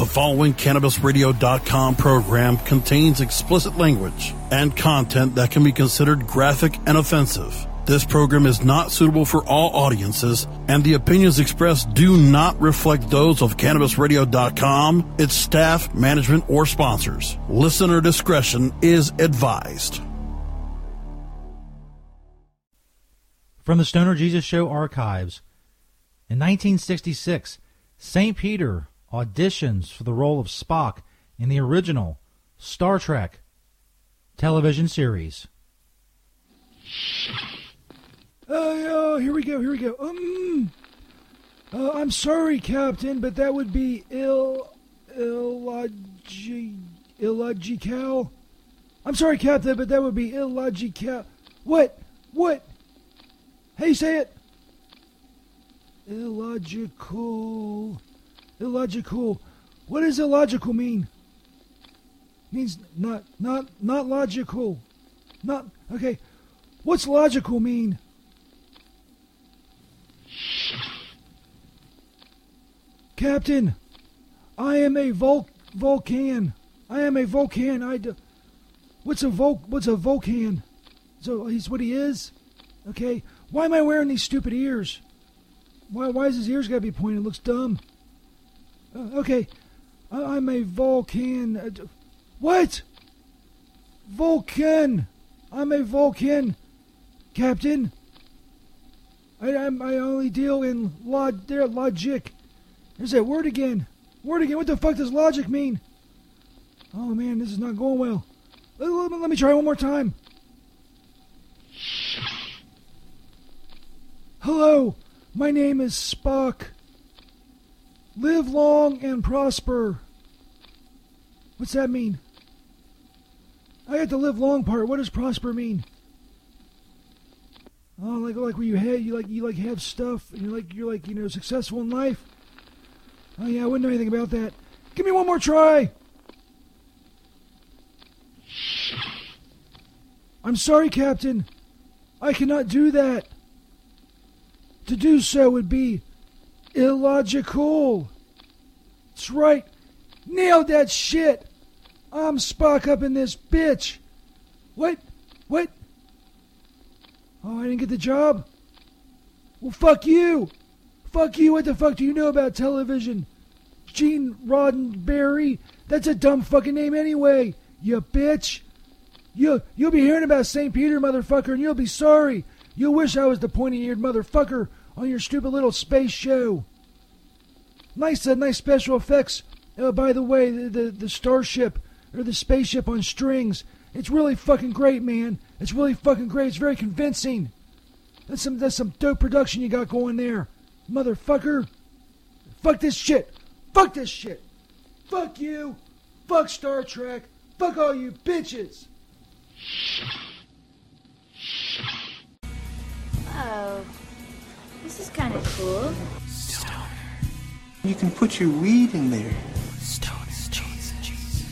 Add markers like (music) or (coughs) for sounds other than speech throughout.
The following CannabisRadio.com program contains explicit language and content that can be considered graphic and offensive. This program is not suitable for all audiences, and the opinions expressed do not reflect those of CannabisRadio.com, its staff, management, or sponsors. Listener discretion is advised. From the Stoner Jesus Show archives, in 1966, St. Peter auditions for the role of Spock in the original Star Trek television series. Oh, here we go, here we go. Um, uh, I'm sorry, Captain, but that would be ill, illogi, illogical. I'm sorry, Captain, but that would be illogical. What? What? Hey, say it. Illogical. Illogical. What does illogical mean? Means not, not, not logical. Not okay. What's logical mean? Captain, I am a vul- volcan. I am a volcan. I d- what's a vul- what's a volcan? So he's what he is. Okay. Why am I wearing these stupid ears? Why why is his ears gotta be pointed? It looks dumb. Uh, okay. I- I'm a Vulcan. Uh, what? Vulcan. I'm a Vulcan, Captain. I I'm, I only deal in log there logic. There's that word again. Word again. What the fuck does logic mean? Oh man, this is not going well. Let, let let me try one more time. Hello, my name is Spock. Live long and prosper. What's that mean? I got the live long part. What does prosper mean? Oh, like like where you have you like you like have stuff and you're like you're like you know successful in life. Oh yeah, I wouldn't know anything about that. Give me one more try. I'm sorry, Captain. I cannot do that. To do so would be illogical. That's right. Nailed that shit. I'm Spock up in this bitch. What? What? Oh, I didn't get the job? Well, fuck you. Fuck you. What the fuck do you know about television? Gene Roddenberry? That's a dumb fucking name anyway, you bitch. You, you'll be hearing about St. Peter, motherfucker, and you'll be sorry. You'll wish I was the pointy-eared motherfucker on your stupid little space show. Nice, uh, nice special effects. Uh, by the way, the, the the starship or the spaceship on strings. It's really fucking great, man. It's really fucking great. It's very convincing. That's some that's some dope production you got going there, motherfucker. Fuck this shit. Fuck this shit. Fuck you. Fuck Star Trek. Fuck all you bitches. Oh, this is kind of cool. Stoner. You can put your weed in there. Stoner Jesus.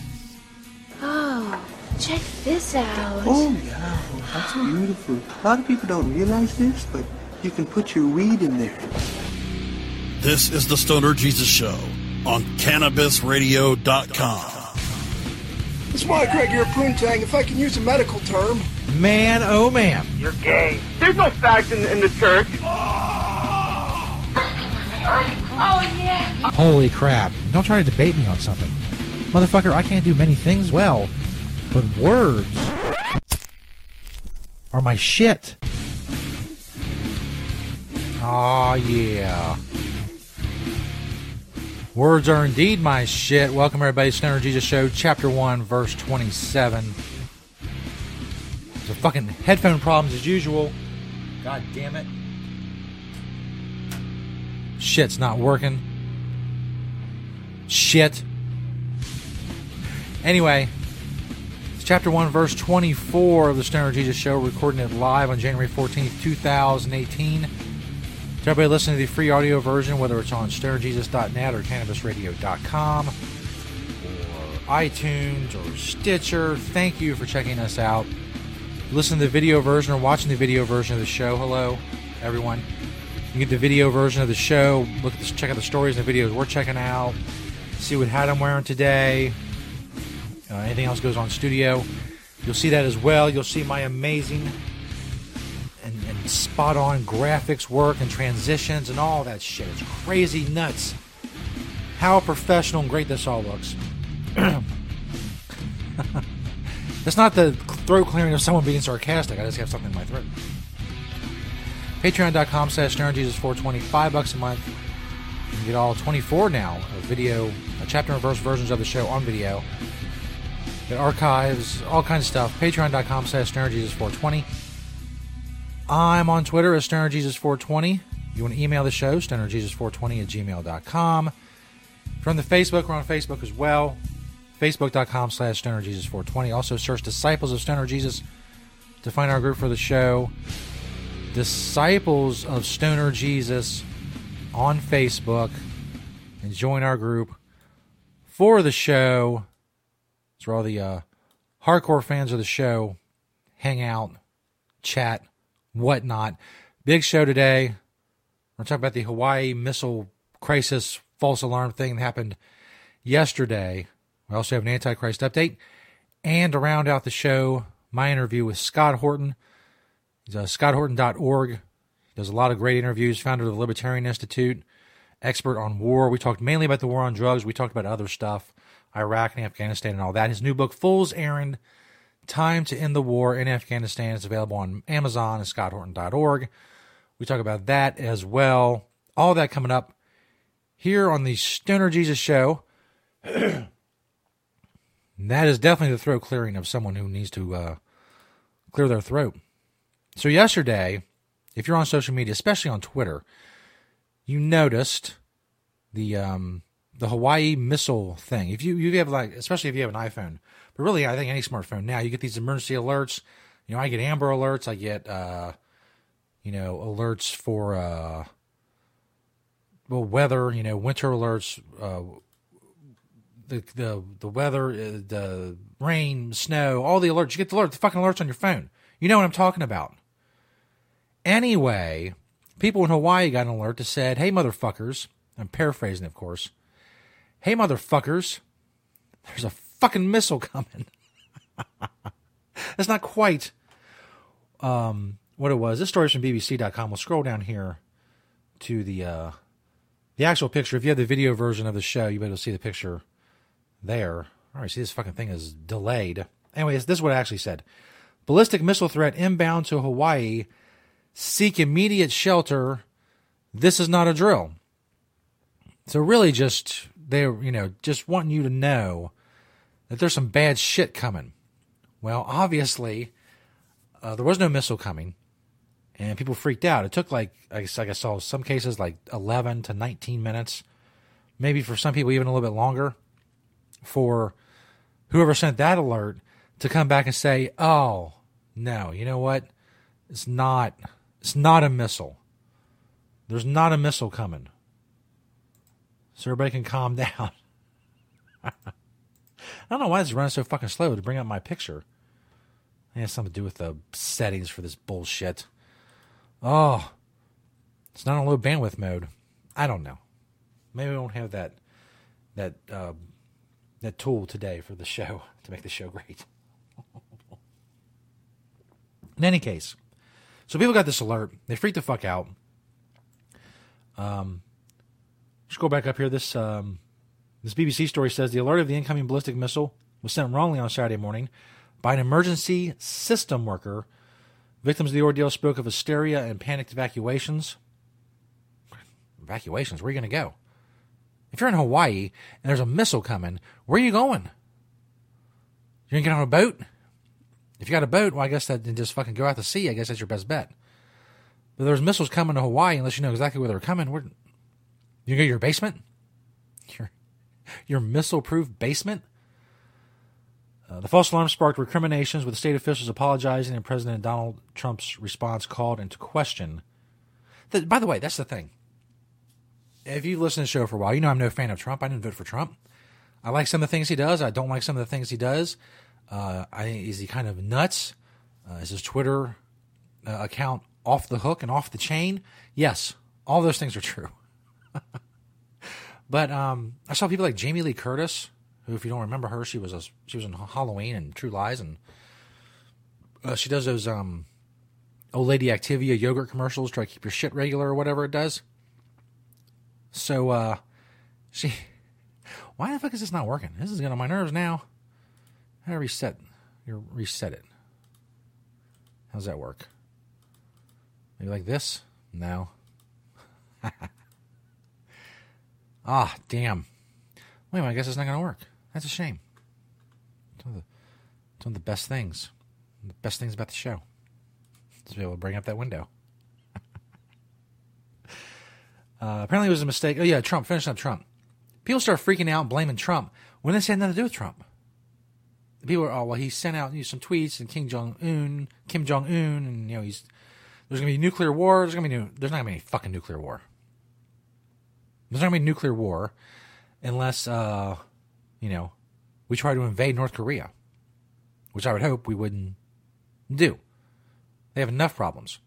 Oh, check this out. Oh, yeah. That's beautiful. A lot of people don't realize this, but you can put your weed in there. This is the Stoner Jesus Show on CannabisRadio.com. It's my Greg here, Poontang, if I can use a medical term. Man, oh man. You're gay. There's no fags in, in the church. Holy crap. Don't try to debate me on something. Motherfucker, I can't do many things well, but words are my shit. Aw, yeah. Words are indeed my shit. Welcome, everybody. Stoner Jesus Show, Chapter 1, Verse 27. There's a fucking headphone problems as usual. God damn it. Shit's not working. Shit. Anyway, it's chapter 1, verse 24 of the Stoner Jesus Show, recording it live on January 14th, 2018. To everybody listening to the free audio version, whether it's on stonerjesus.net or cannabisradio.com or iTunes or Stitcher, thank you for checking us out. Listen to the video version or watching the video version of the show. Hello, everyone. You get the video version of the show. Look at this, check out the stories and the videos we're checking out. See what hat I'm wearing today. Uh, anything else goes on studio. You'll see that as well. You'll see my amazing and, and spot on graphics work and transitions and all that shit. It's crazy nuts how professional and great this all looks. (clears throat) That's not the throat clearing of someone being sarcastic. I just have something in my throat. Patreon.com slash Jesus420, five bucks a month. You can get all 24 now of video, a chapter and verse versions of the show on video. Get archives, all kinds of stuff. Patreon.com slash Jesus420. I'm on Twitter as Jesus420. You want to email the show, stonerjesus420 at gmail.com. From the Facebook, we're on Facebook as well. Facebook.com slash Stoner Jesus 420. Also search Disciples of Stoner Jesus to find our group for the show. Disciples of Stoner Jesus on Facebook and join our group for the show. It's where all the uh, hardcore fans of the show hang out, chat, whatnot. Big show today. We're talking about the Hawaii missile crisis false alarm thing that happened yesterday. We also have an Antichrist update. And to round out the show, my interview with Scott Horton. He's uh, scotthorton.org. Does a lot of great interviews, founder of the Libertarian Institute, expert on war. We talked mainly about the war on drugs. We talked about other stuff, Iraq and Afghanistan and all that. His new book, Fool's Errand Time to End the War in Afghanistan, is available on Amazon and scotthorton.org. We talk about that as well. All that coming up here on the Stoner Jesus Show. (clears throat) that is definitely the throat clearing of someone who needs to uh, clear their throat. So, yesterday, if you're on social media, especially on Twitter, you noticed the um, the Hawaii missile thing. If you you have like, especially if you have an iPhone, but really, I think any smartphone now, you get these emergency alerts. You know, I get Amber alerts. I get, uh, you know, alerts for uh, well, weather, you know, winter alerts, uh, the the the weather, uh, the rain, snow, all the alerts. You get the alert, the fucking alerts on your phone. You know what I'm talking about. Anyway, people in Hawaii got an alert that said, "Hey, motherfuckers." I'm paraphrasing, of course. Hey, motherfuckers, there's a fucking missile (laughs) coming. That's not quite um, what it was. This story's from BBC.com. We'll scroll down here to the uh, the actual picture, if you have the video version of the show, you'll be able to see the picture there. All right, see, this fucking thing is delayed. Anyways, this is what it actually said Ballistic missile threat inbound to Hawaii. Seek immediate shelter. This is not a drill. So, really, just they're, you know, just wanting you to know that there's some bad shit coming. Well, obviously, uh, there was no missile coming and people freaked out. It took like I guess like I saw some cases like 11 to 19 minutes, maybe for some people even a little bit longer, for whoever sent that alert to come back and say, "Oh no, you know what? It's not. It's not a missile. There's not a missile coming." So everybody can calm (laughs) down. I don't know why it's running so fucking slow to bring up my picture. It has something to do with the settings for this bullshit. Oh, it's not on low bandwidth mode. I don't know. Maybe we won't have that that uh, that tool today for the (laughs) show to make the show great. (laughs) In any case, so people got this alert. They freaked the fuck out. Um, let's go back up here. This um, this BBC story says the alert of the incoming ballistic missile was sent wrongly on Saturday morning by an emergency system worker Victims of the ordeal spoke of hysteria and panicked evacuations. Evacuations? Where are you going to go? If you're in Hawaii and there's a missile coming, where are you going? You're going to get on a boat? If you got a boat, well, I guess that then just fucking go out to sea. I guess that's your best bet. But there's missiles coming to Hawaii unless you know exactly where they're coming. Where, you go to your basement? (laughs) Your, your missile proof basement? Uh, the false alarm sparked recriminations, with state officials apologizing and President Donald Trump's response called into question. The, by the way, that's the thing. If you've listened to the show for a while, you know I'm no fan of Trump. I didn't vote for Trump. I like some of the things he does. I don't like some of the things he does. Uh, I is he kind of nuts? Uh, is his Twitter uh, account off the hook and off the chain? Yes, all those things are true. (laughs) But um, I saw people like Jamie Lee Curtis, who, if you don't remember her, she was a, she was in Halloween and True Lies, and uh, she does those um, old lady Activia yogurt commercials, try to keep your shit regular or whatever it does. So uh, (laughs) she, why the fuck is this not working? This is getting on my nerves now. To reset? You reset it. How's that work? Maybe like this? No. (laughs) ah, damn. Wait minute, I guess it's not going to work. That's a shame. It's one, the, it's one of the best things. The best things about the show. To be able to bring up that window. (laughs) uh, apparently it was a mistake. Oh, yeah, Trump. Finishing up Trump. People start freaking out and blaming Trump when this had nothing to do with Trump. People are, oh, well, he sent out you know, some tweets and Kim Jong Un, Kim Jong Un, and, you know, he's there's gonna be nuclear war. There's gonna be new, there's not gonna be any fucking nuclear war. There's not gonna be nuclear war unless uh, you know we try to invade North Korea, which I would hope we wouldn't do. They have enough problems.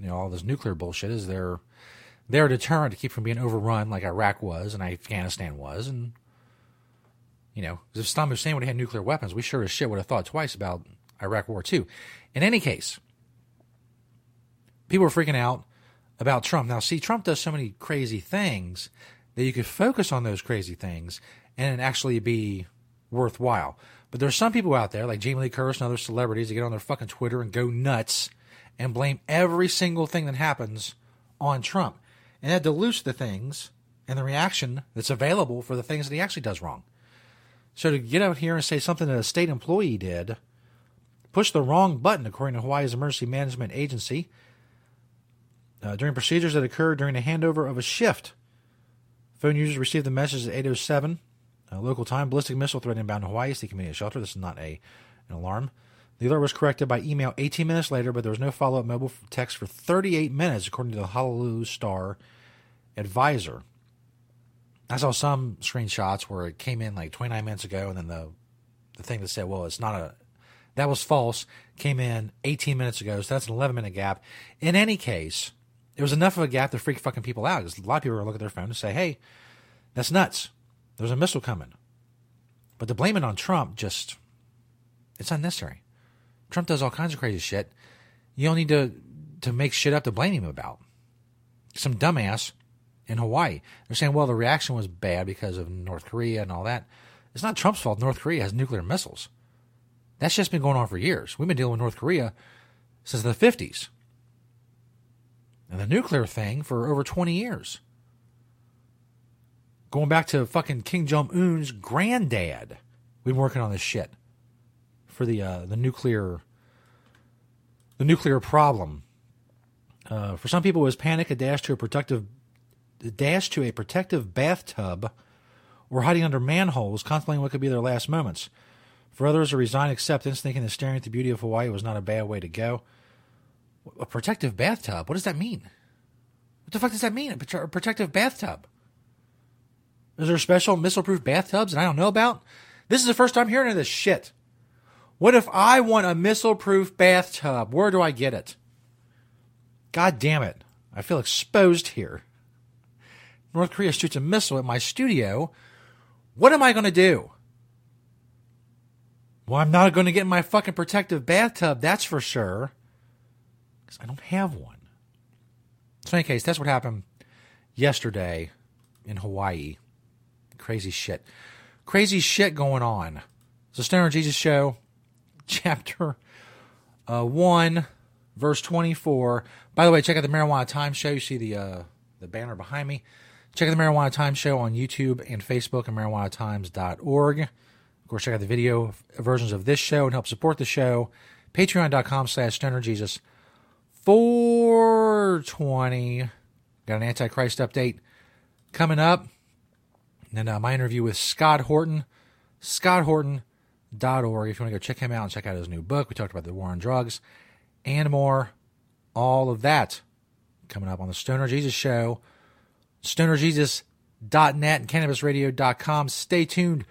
You know, all this nuclear bullshit is their their deterrent to keep from being overrun like Iraq was and Afghanistan was, and you know, if Saddam Hussein would have had nuclear weapons, we sure as shit would have thought twice about Iraq War too. In any case, people are freaking out about Trump. Now, see, Trump does so many crazy things that you could focus on those crazy things and actually be worthwhile. But there's some people out there, like Jamie Lee Curtis and other celebrities, that get on their fucking Twitter and go nuts and blame every single thing that happens on Trump. And that dilutes the things and the reaction that's available for the things that he actually does wrong. So to get out here and say something that a state employee did, push the wrong button, according to Hawaii's Emergency Management Agency, uh, during procedures that occurred during the handover of a shift. Phone users received the message at 8:07 uh, local time. Ballistic missile threat inbound Hawaii. Seeking immediate shelter. This is not a an alarm. The alert was corrected by email 18 minutes later, but there was no follow-up mobile text for 38 minutes, according to the Honolulu Star advisor. I saw some screenshots where it came in like 29 minutes ago, and then the the thing that said, "Well, it's not a that was false," came in 18 minutes ago, so that's an 11 minute gap. In any case, it was enough of a gap to freak fucking people out because a lot of people are going to look at their phone and say, hey, that's nuts. There's a missile coming. But to blame it on Trump, just, it's unnecessary. Trump does all kinds of crazy shit. You don't need to, to make shit up to blame him about. Some dumbass in Hawaii. They're saying, well, the reaction was bad because of North Korea and all that. It's not Trump's fault North Korea has nuclear missiles. That's just been going on for years. We've been dealing with North Korea since the 50s and the nuclear thing for over 20 years. Going back to fucking King Jong Un's granddad, we've been working on this shit for the uh, the nuclear the nuclear problem. Uh, for some people, it was panic, a dash to a protective a dash to a protective bathtub, or hiding under manholes, contemplating what could be their last moments. For others, a resigned acceptance, thinking that staring at the beauty of Hawaii was not a bad way to go. A protective bathtub? What does that mean? What the fuck does that mean? A protective bathtub? Is there special missile proof bathtubs that I don't know about? This is the first time hearing of this shit. What if I want a missile proof bathtub? Where do I get it? God damn it. I feel exposed here. North Korea shoots a missile at my studio. What am I going to do? Well, I'm not going to get in my fucking protective bathtub, that's for sure because I don't have one. So, in any case, that's what happened yesterday in Hawaii. Crazy shit. Crazy shit going on. So, Stoner Jesus Show, (laughs) chapter uh, 1, verse 24. By the way, check out the Marijuana Time Show. You see the, uh, the banner behind me. Check out the Marijuana Times Show on YouTube and Facebook at marijuanatimes.org. Of course, check out the video versions of this show and help support the show. Patreon.com slash Stoner Jesus. 420. Got an Antichrist update coming up. And uh, my interview with Scott Horton, scotthorton.org. If you want to go check him out and check out his new book, we talked about the war on drugs and more. All of that coming up on the Stoner Jesus Show. StonerJesus.net and CannabisRadio.com. Stay tuned,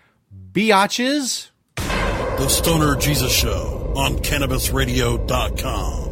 biatches. The Stoner Jesus Show on CannabisRadio.com.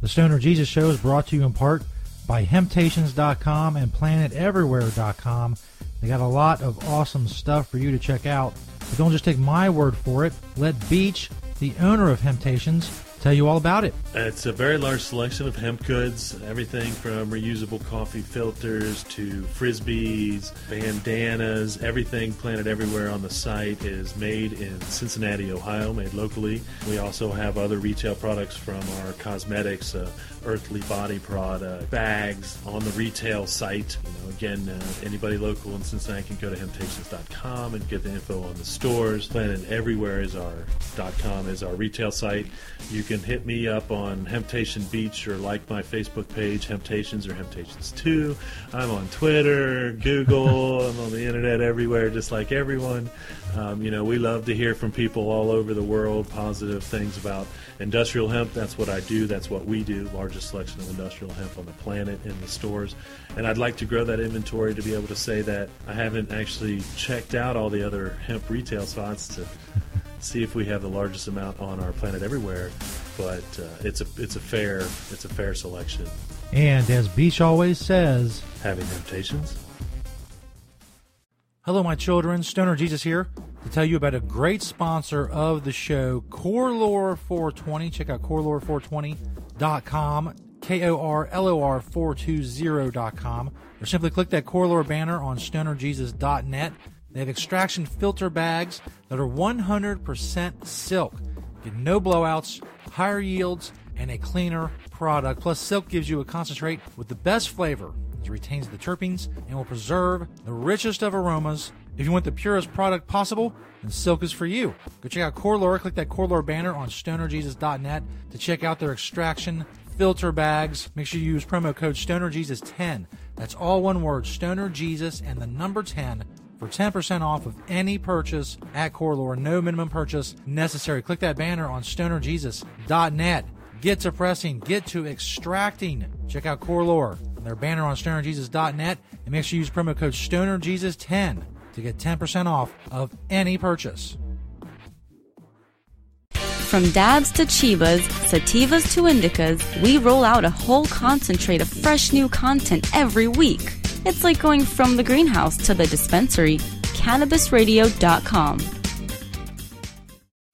The Stoner Jesus Show is brought to you in part by Hemptations.com and PlanetEverywhere.com. They got a lot of awesome stuff for you to check out. But don't just take my word for it. Let Beach, the owner of Hemptations, tell you all about it. It's a very large selection of hemp goods, everything from reusable coffee filters to frisbees, bandanas, everything planted everywhere on the site is made in Cincinnati, Ohio, made locally. We also have other retail products from our cosmetics, uh, earthly body product, bags on the retail site. You know, again, uh, anybody local in Cincinnati can go to hemptations.com and get the info on the stores. Planet Everywhere is our .com is our retail site. You can hit me up on Hemptation Beach or like my Facebook page, Hemptations or Hemptations 2. I'm on Twitter, Google, I'm on the internet everywhere, just like everyone. Um, you know, we love to hear from people all over the world, positive things about industrial hemp. That's what I do, that's what we do. Largest selection of industrial hemp on the planet in the stores. And I'd like to grow that inventory to be able to say that I haven't actually checked out all the other hemp retail spots to see if we have the largest amount on our planet everywhere. But uh, it's a it's a fair it's a fair selection. And as Beach always says, Having temptations. Hello, my children. Stoner Jesus here to tell you about a great sponsor of the show, Corelore 420. Check out corelore420.com, K O R L O R 420.com, or simply click that Corelore banner on stonerjesus.net. They have extraction filter bags that are 100% silk. Get no blowouts, higher yields, and a cleaner product. Plus, silk gives you a concentrate with the best flavor. It retains the terpenes and will preserve the richest of aromas. If you want the purest product possible, then silk is for you. Go check out Corelore. Click that Corelore banner on stonerjesus.net to check out their extraction filter bags. Make sure you use promo code StonerJesus10. That's all one word, StonerJesus and the number 10 for 10% off of any purchase at Corelore. No minimum purchase necessary. Click that banner on stonerjesus.net. Get to pressing, get to extracting. Check out Corelore, their banner on stonerjesus.net, and make sure you use promo code StonerJesus10 to get 10% off of any purchase. From dabs to chivas, sativas to indicas, we roll out a whole concentrate of fresh new content every week. It's like going from the greenhouse to the dispensary. CannabisRadio.com.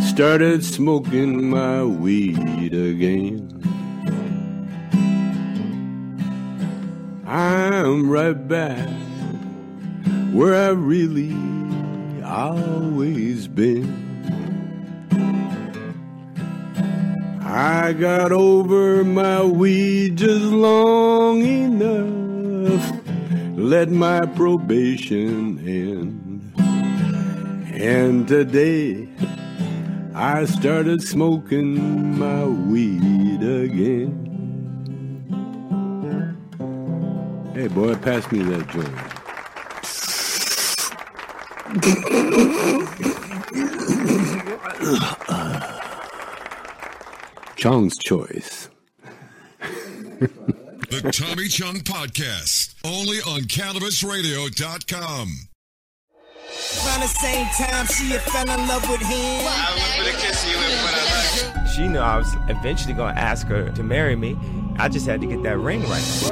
started smoking my weed again. I'm right back where I really always been. I got over my weed just long enough. Let my probation end. And today I started smoking my weed again. Hey, boy, pass me that joint. Chong's choice. the Tommy Chong Podcast, only on CannabisRadio.com. Around the same time, she had fell in love with him. She knew I was eventually going to ask her to marry me. I just had to get that ring right.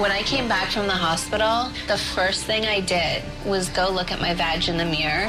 When I came back from the hospital, the first thing I did was go look at my vag in the mirror.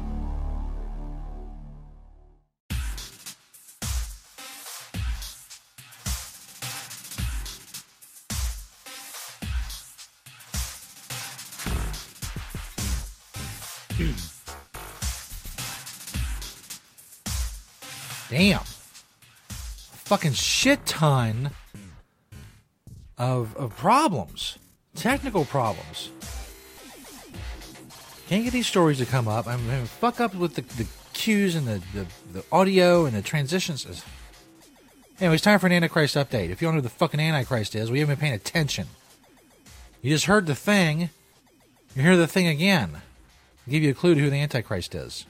Damn. Fucking shit ton of, of problems. Technical problems. Can't get these stories to come up. I'm mean, fuck up with the, the cues and the, the, the audio and the transitions. Anyway, it's time for an Antichrist update. If you don't know who the fucking Antichrist is, we haven't been paying attention. You just heard the thing. You hear the thing again. I'll give you a clue to who the Antichrist is.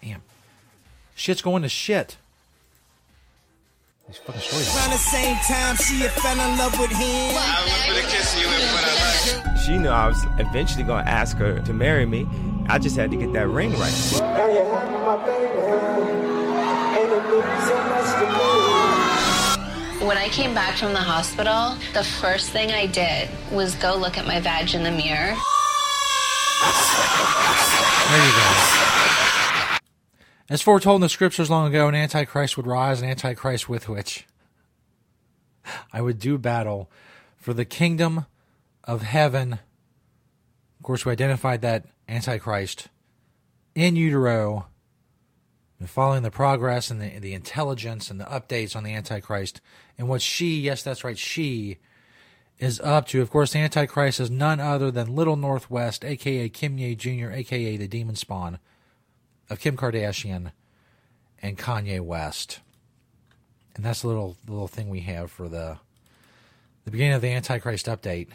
Damn. Shit's going to shit. These fucking stories. Around the same time, she had fell in love with him. She knew I was eventually going to ask her to marry me. I just had to get that ring right. When I came back from the hospital, the first thing I did was go look at my vag in the mirror. There you go. As foretold in the scriptures long ago, an antichrist would rise, an antichrist with which I would do battle for the kingdom of heaven. Of course, we identified that antichrist in utero and following the progress and the, the intelligence and the updates on the antichrist and what she, yes, that's right, she is up to. Of course, the antichrist is none other than Little Northwest, aka Kim Ye Jr., aka the demon spawn of Kim Kardashian and Kanye West. And that's the little little thing we have for the the beginning of the Antichrist update.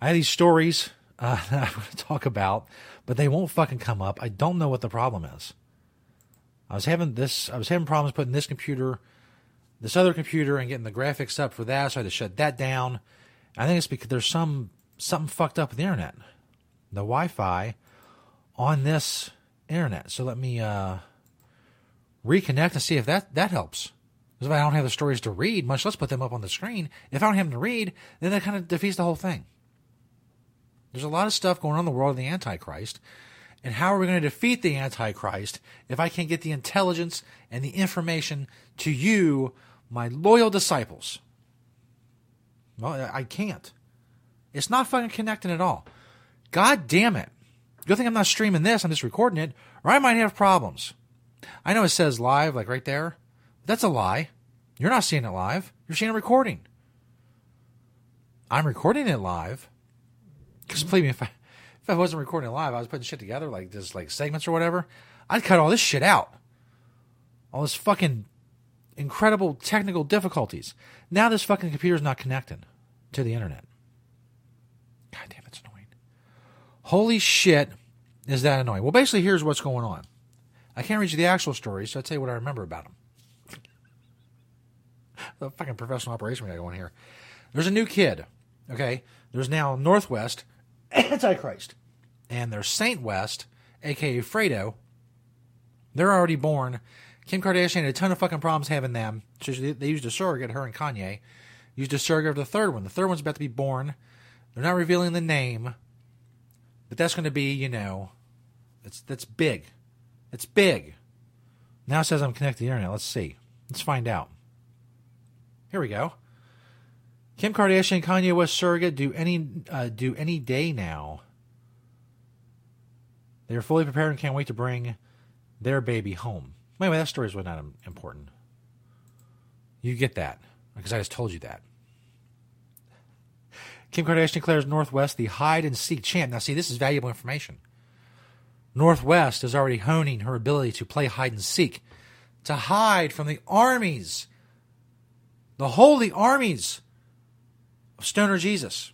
I have these stories (laughs) uh, that I want to talk about, but they won't fucking come up. I don't know what the problem is. I was having this. I was having problems putting this computer, this other computer, and getting the graphics up for that. So I had to shut that down. I think it's because there's some something fucked up with the internet, the Wi-Fi on this internet. So let me uh, reconnect and see if that that helps. Because if I don't have the stories to read, much less put them up on the screen, if I don't have them to read, then that kind of defeats the whole thing. There's a lot of stuff going on in the world of the Antichrist. And how are we going to defeat the Antichrist if I can't get the intelligence and the information to you, my loyal disciples? Well, I can't. It's not fucking connecting at all. God damn it. Good thing I'm not streaming this, I'm just recording it, or I might have problems. I know it says live, like right there. That's a lie. You're not seeing it live. You're seeing a recording. I'm recording it live. Because believe me, if I if I wasn't recording it live, I was putting shit together like just like segments or whatever. I'd cut all this shit out. All this fucking incredible technical difficulties. Now this fucking computer's not connecting to the internet. God damn, it's annoying. Holy shit, is that annoying? Well, basically, here's what's going on. I can't read you the actual story, so I'll tell you what I remember about them. the fucking professional operation we got going here. There's a new kid. Okay, there's now Northwest (coughs) Antichrist, and there's Saint West, aka Fredo. They're already born. Kim Kardashian had a ton of fucking problems having them. So they used a surrogate, her and Kanye. Used a surrogate of the third one. The third one's about to be born. They're not revealing the name, but that's going to be, you know, that's that's big. It's big. Now it says I'm connected to the internet. Let's see. Let's find out. Here we go. Kim Kardashian and Kanye West surrogate do any uh, do any day now. They are fully prepared and can't wait to bring their baby home. Anyway, that story is not important. You get that because I just told you that. Kim Kardashian declares Northwest the hide and seek champ. Now, see, this is valuable information. Northwest is already honing her ability to play hide and seek, to hide from the armies, the holy armies of Stoner Jesus.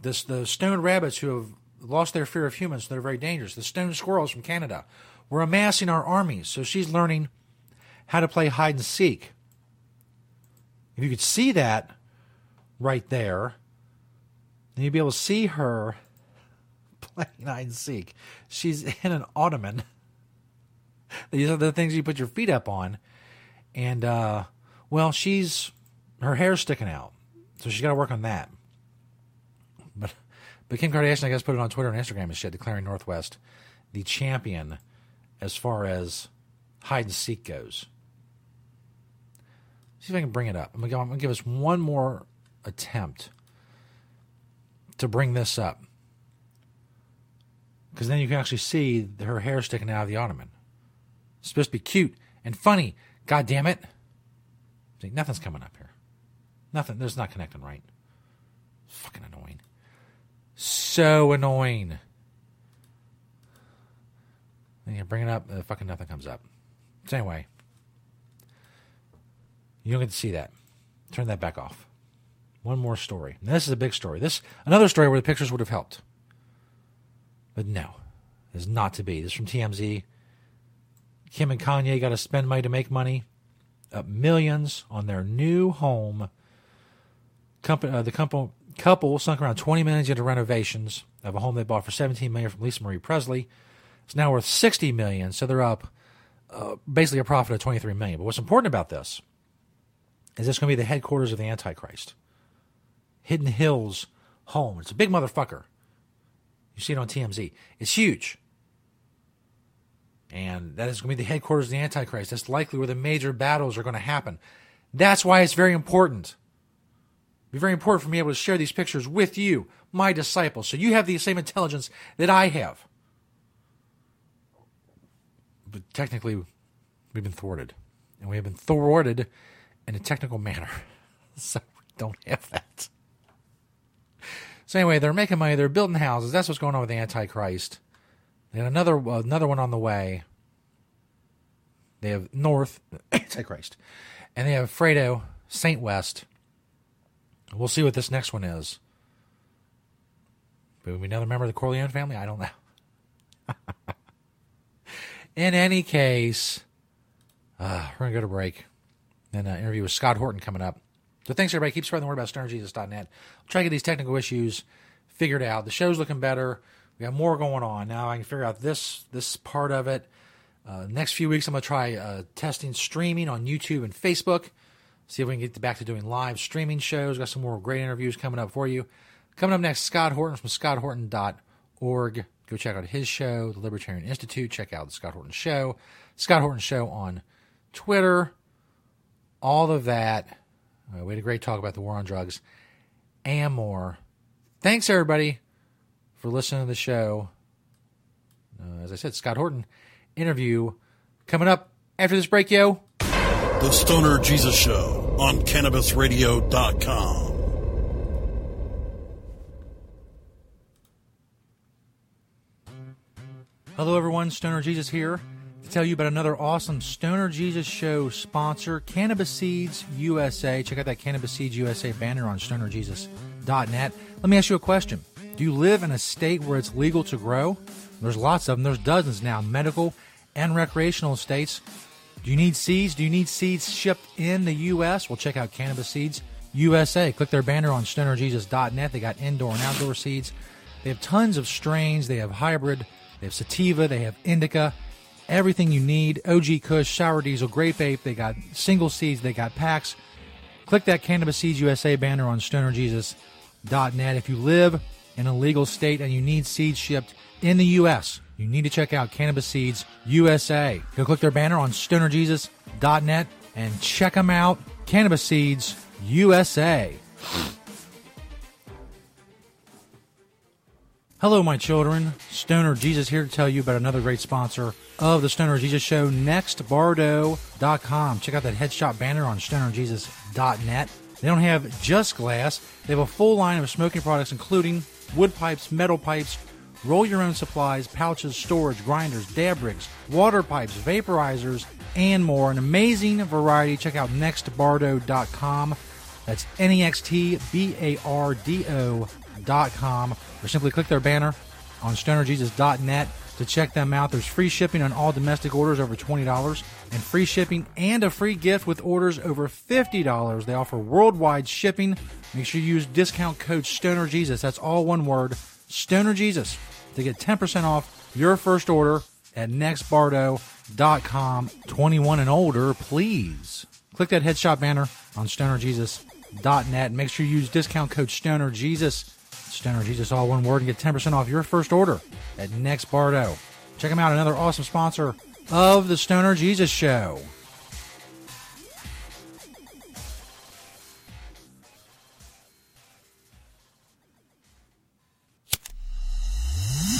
This, the stone rabbits who have lost their fear of humans, they're very dangerous. The stone squirrels from Canada. We're amassing our armies. So she's learning how to play hide and seek. If you could see that right there, then you'd be able to see her playing hide and seek. She's (laughs) in an ottoman. These are the things you put your feet up on. And, uh, well, she's, her hair's sticking out. So she's got to work on that. But, but Kim Kardashian, I guess, put it on Twitter and Instagram and shit, declaring Northwest the champion as far as hide and seek goes. See if I can bring it up. I'm gonna, I'm gonna give us one more attempt to bring this up, because then you can actually see her hair sticking out of the ottoman. It's supposed to be cute and funny. God damn it! See, nothing's coming up here. Nothing. There's not connecting right. Fucking annoying. So annoying. And you bring it up, uh, fucking nothing comes up. So anyway, you don't get to see that. Turn that back off. One more story. Now, this is a big story. This another story where the pictures would have helped. But no, is not to be. This is from TMZ. Kim and Kanye got to spend money to make money, up millions on their new home. Uh, the couple, couple sunk around 20 million into renovations of a home they bought for 17 million from Lisa Marie Presley. It's now worth 60 million, so they're up uh, basically a profit of 23 million. But what's important about this is this going to be the headquarters of the Antichrist. Hidden Hills home. It's a big motherfucker. You see it on TMZ. It's huge. And that is going to be the headquarters of the Antichrist. That's likely where the major battles are going to happen. That's why it's very important. It'd be very important for me to be able to share these pictures with you, my disciples, so you have the same intelligence that I have. But technically, we've been thwarted. And we have been thwarted in a technical manner. (laughs) So we don't have that. So anyway, they're making money. They're building houses. That's what's going on with the Antichrist. Got another uh, another one on the way. They have North (coughs) Antichrist, and they have Fredo Saint West. We'll see what this next one is. But another member of the Corleone family? I don't know. (laughs) In any case, uh, we're gonna go to break. Then an interview with Scott Horton coming up. So thanks everybody. Keep spreading the word about stonerjesus.net. Try to get these technical issues figured out. The show's looking better. We got more going on now. I can figure out this this part of it. Uh, next few weeks, I'm going to try uh, testing streaming on YouTube and Facebook. See if we can get back to doing live streaming shows. Got some more great interviews coming up for you. Coming up next, Scott Horton from scotthorton.org. Go check out his show, the Libertarian Institute. Check out the Scott Horton Show. Scott Horton Show on Twitter. All of that. Uh, we had a great talk about the war on drugs and more. Thanks, everybody, for listening to the show. Uh, as I said, Scott Horton interview coming up after this break, yo. The Stoner Jesus Show on CannabisRadio.com. Hello, everyone. Stoner Jesus here tell you about another awesome Stoner Jesus Show sponsor, Cannabis Seeds USA. Check out that Cannabis Seeds USA banner on stonerjesus.net. Let me ask you a question. Do you live in a state where it's legal to grow? There's lots of them. There's dozens now, medical and recreational states. Do you need seeds? Do you need seeds shipped in the U.S.? Well, check out Cannabis Seeds USA. Click their banner on stonerjesus.net. They got indoor and outdoor seeds. They have tons of strains. They have hybrid. They have sativa. They have indica. Everything you need. OG Kush, Sour Diesel, Grape Ape. They got single seeds. They got packs. Click that Cannabis Seeds USA banner on stonerjesus.net. If you live in a legal state and you need seeds shipped in the U.S., you need to check out Cannabis Seeds USA. Go click their banner on stonerjesus.net and check them out. Cannabis Seeds USA. Hello, my children. Stoner Jesus here to tell you about another great sponsor of the Stoner Jesus Show, nextbardo.com. Check out that headshot banner on stonerjesus.net. They don't have just glass, they have a full line of smoking products, including wood pipes, metal pipes, roll your own supplies, pouches, storage, grinders, dab rigs, water pipes, vaporizers, and more. An amazing variety. Check out nextbardo.com. That's N E X T B A R D O.com. Dot com or simply click their banner on stonerjesus.net to check them out. There's free shipping on all domestic orders over $20 and free shipping and a free gift with orders over $50. They offer worldwide shipping. Make sure you use discount code STONERJesus. That's all one word, STONERJesus, to get 10% off your first order at nextbardo.com. 21 and older, please. Click that headshot banner on stonerjesus.net. Make sure you use discount code STONERJesus. Stoner Jesus, all one word, and get 10% off your first order at Next Bardo. Check them out, another awesome sponsor of the Stoner Jesus Show.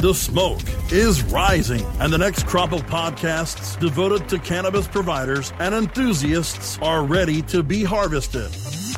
The smoke is rising, and the next crop of podcasts devoted to cannabis providers and enthusiasts are ready to be harvested.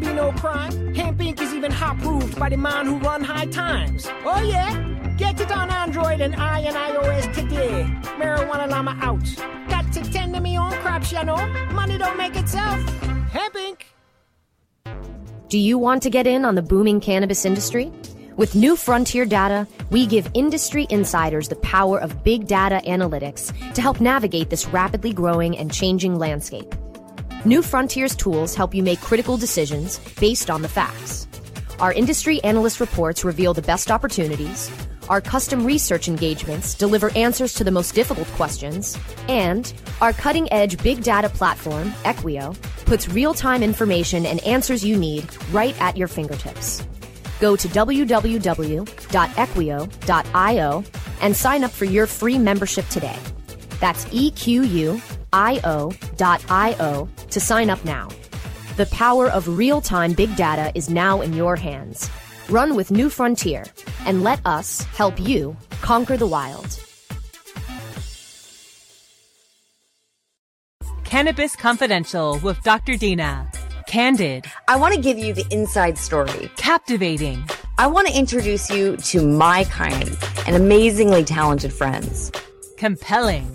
be no crime. Hempire is even hot proofed by the man who run high times. Oh yeah? Get it on Android and I and iOS today. Marijuana Llama out. Got to tend to me own crops, you know. Money don't make itself. Hempire Do you want to get in on the booming cannabis industry? With New Frontier Data, we give industry insiders the power of big data analytics to help navigate this rapidly growing and changing landscape. New Frontier's tools help you make critical decisions based on the facts. Our industry analyst reports reveal the best opportunities. Our custom research engagements deliver answers to the most difficult questions. And our cutting edge big data platform, Equio, puts real time information and answers you need right at your fingertips. Go to www.equio.io and sign up for your free membership today. That's EQUIO.io to sign up now. The power of real time big data is now in your hands. Run with New Frontier and let us help you conquer the wild. Cannabis Confidential with Dr. Dina. Candid. I want to give you the inside story. Captivating. I want to introduce you to my kind and amazingly talented friends. Compelling.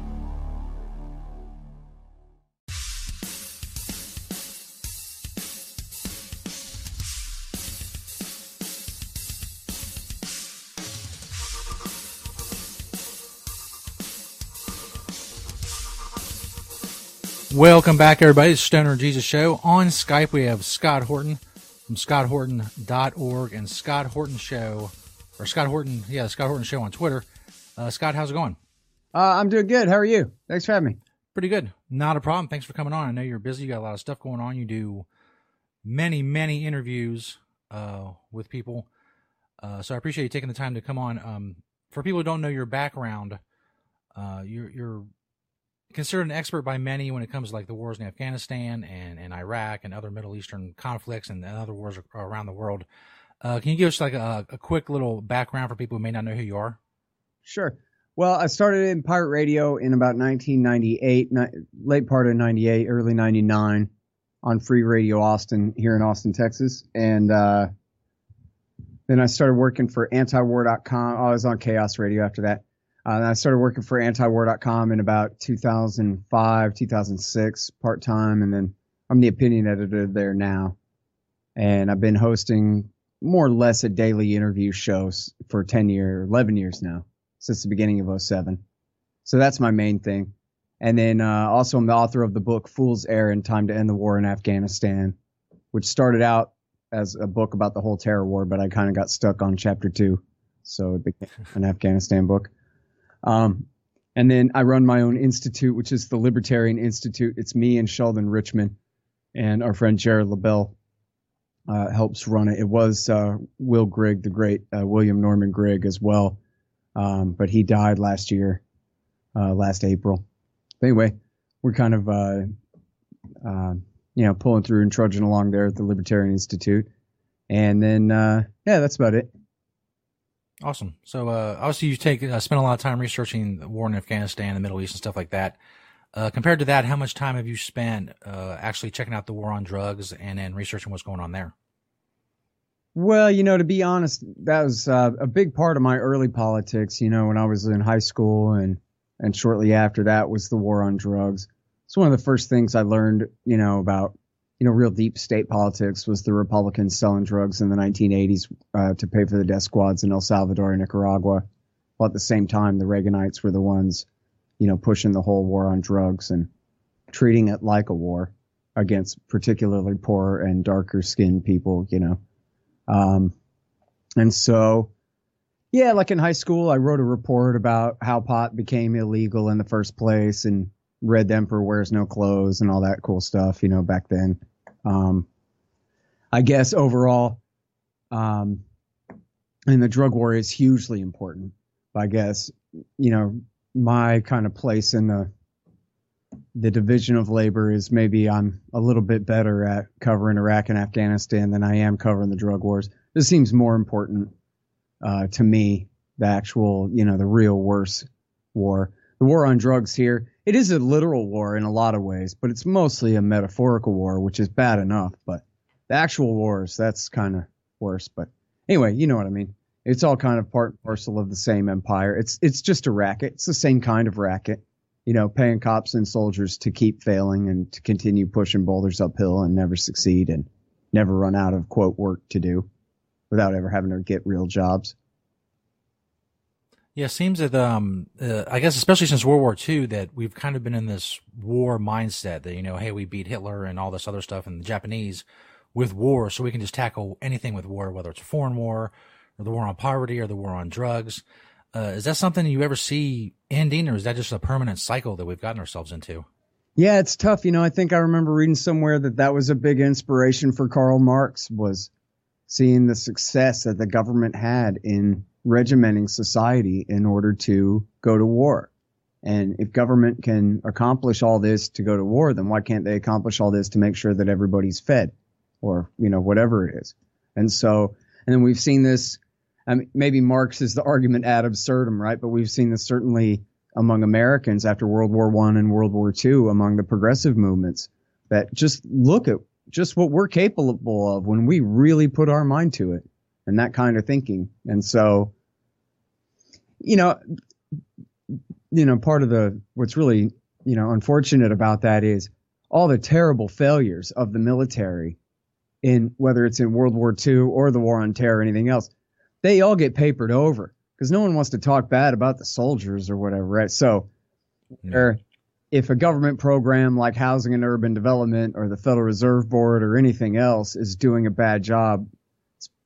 Welcome back, everybody. It's Stoner Jesus Show. On Skype, we have Scott Horton from scotthorton.org and Scott Horton Show, or Scott Horton, yeah, Scott Horton Show on Twitter. Uh, Scott, how's it going? Uh, I'm doing good. How are you? Thanks for having me. Pretty good. Not a problem. Thanks for coming on. I know you're busy. You got a lot of stuff going on. You do many, many interviews uh, with people. Uh, so I appreciate you taking the time to come on. Um, for people who don't know your background, uh, you're, you're considered an expert by many when it comes to like the wars in Afghanistan and, and Iraq and other Middle Eastern conflicts and, other wars around the world. Uh, can you give us like a, a quick little background for people who may not know who you are? Sure. Well, I started in pirate radio in about 1998, ni- late part of 98, early 99 on Free Radio Austin here in Austin, Texas. And, uh, then I started working for antiwar.com. I was on KAOS Radio after that. Uh, I started working for antiwar.com in about 2005, 2006, part time. And then I'm the opinion editor there now. And I've been hosting more or less a daily interview shows for 10 years, 11 years now, since the beginning of 07. So that's my main thing. And then uh, also, I'm the author of the book Fool's Errand Time to End the War in Afghanistan, which started out as a book about the whole terror war, but I kind of got stuck on chapter two. So it became an Afghanistan book. Um, and then I run my own institute, which is the Libertarian Institute. It's me and Sheldon Richman and our friend Jared Labell uh, helps run it. It was uh, Will Grigg, the great uh, William Norman Grigg, as well, um, but he died last year, uh, last April. But anyway, we're kind of uh, uh, you know pulling through and trudging along there at the Libertarian Institute, and then yeah, that's about it. Awesome. So uh, obviously you take uh, spend a lot of time researching the war in Afghanistan, the Middle East, and stuff like that. Uh, compared to that, how much time have you spent uh, actually checking out the war on drugs and then researching what's going on there? Well, you know, to be honest, that was uh, a big part of my early politics. You know, when I was in high school and and shortly after that was the war on drugs. It's one of the first things I learned, you know, about you know, real deep state politics was the Republicans selling drugs in the 1980s uh, to pay for the death squads in El Salvador and Nicaragua. While at the same time, the Reaganites were the ones, you know, pushing the whole war on drugs and treating it like a war against particularly poor and darker skinned people, you know. Um, and so, yeah, like in high school, I wrote a report about how pot became illegal in the first place and Red Emperor wears no clothes and all that cool stuff, you know, back then. Um, I guess overall, um, and the drug war is hugely important. I guess, you know, my kind of place in the the division of labor is maybe I'm a little bit better at covering Iraq and Afghanistan than I am covering the drug wars. This seems more important uh, to me, the actual, you know, the real worse war. The war on drugs here it is a literal war in a lot of ways, but it's mostly a metaphorical war, which is bad enough. But the actual wars, that's kind of worse. But anyway, you know what I mean. It's all kind of part and parcel of the same empire. It's it's just a racket. It's the same kind of racket. You know, paying cops and soldiers to keep failing and to continue pushing boulders uphill and never succeed and never run out of quote work to do without ever having to get real jobs. Yeah, it seems that um, uh, I guess especially since World War II, that we've kind of been in this war mindset that you know, hey, we beat Hitler and all this other stuff and the Japanese with war, so we can just tackle anything with war, whether it's a foreign war or the war on poverty or the war on drugs. Uh, is that something you ever see ending, or is that just a permanent cycle that we've gotten ourselves into? Yeah, it's tough. You know, I think I remember reading somewhere that that was a big inspiration for Karl Marx was seeing the success that the government had in regimenting society in order to go to war. And if government can accomplish all this to go to war, then why can't they accomplish all this to make sure that everybody's fed or, you know, whatever it is? And so, and then we've seen this, I mean, maybe Marx is the argument ad absurdum, right? But we've seen this certainly among Americans after World War One and World War Two among the progressive movements that just look at just what we're capable of when we really put our mind to it and that kind of thinking. And so, you know, you know, part of the what's really, you know, unfortunate about that is all the terrible failures of the military in whether it's in World War II or the war on terror or anything else. They all get papered over because no one wants to talk bad about the soldiers or whatever, right? So, yeah. if a government program like Housing and Urban Development or the Federal Reserve Board or anything else is doing a bad job,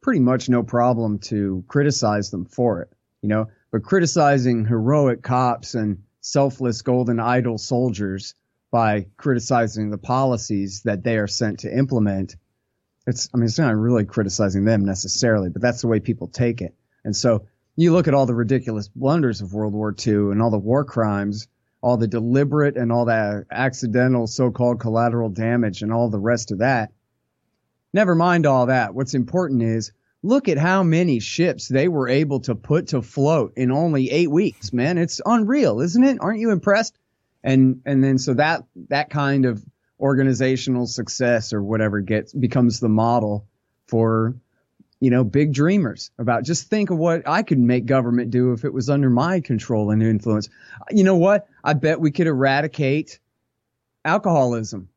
pretty much no problem to criticize them for it, you know. But criticizing heroic cops and selfless golden idol soldiers by criticizing the policies that they are sent to implement, it's I mean it's not really criticizing them necessarily, but that's the way people take it. And so you look at all the ridiculous blunders of World War II and all the war crimes all the deliberate and all that accidental so-called collateral damage and all the rest of that. Never mind all that. What's important is look at how many ships they were able to put to float in only eight weeks, man. It's unreal, isn't it? Aren't you impressed? And, and then so that, that kind of organizational success or whatever gets, becomes the model for you know, big dreamers about just think of what I could make government do if it was under my control and influence. You know what? I bet we could eradicate alcoholism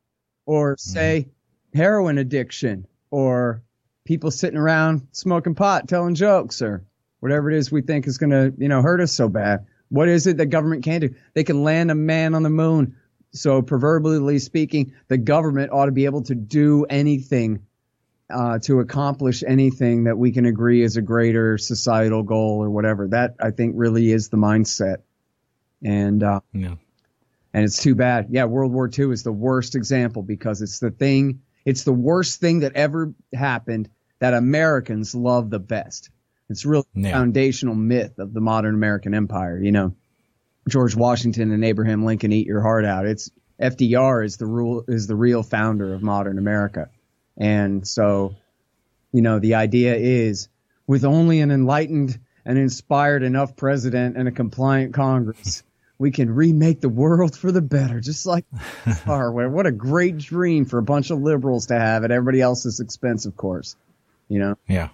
or mm-hmm. say mm-hmm. Heroin addiction or people sitting around smoking pot, telling jokes or whatever it is we think is going to, you know, hurt us so bad. What is it that government can do? They can land a man on the moon. So proverbially speaking, the government ought to be able to do anything uh, to accomplish anything that we can agree is a greater societal goal or whatever. That I think really is the mindset. And uh, yeah. and it's too bad. Yeah, World War II is the worst example because it's the thing. It's the worst thing that ever happened that Americans love the best. It's really yeah. foundational myth of the modern American empire. You know, George Washington and Abraham Lincoln eat your heart out. It's FDR is the rule is the real founder of modern America. And so, you know, the idea is with only an enlightened and inspired enough president and a compliant Congress, we can remake the world for the better, just like (laughs) Harway. What a great dream for a bunch of liberals to have at everybody else's expense, of course. You know? Yeah.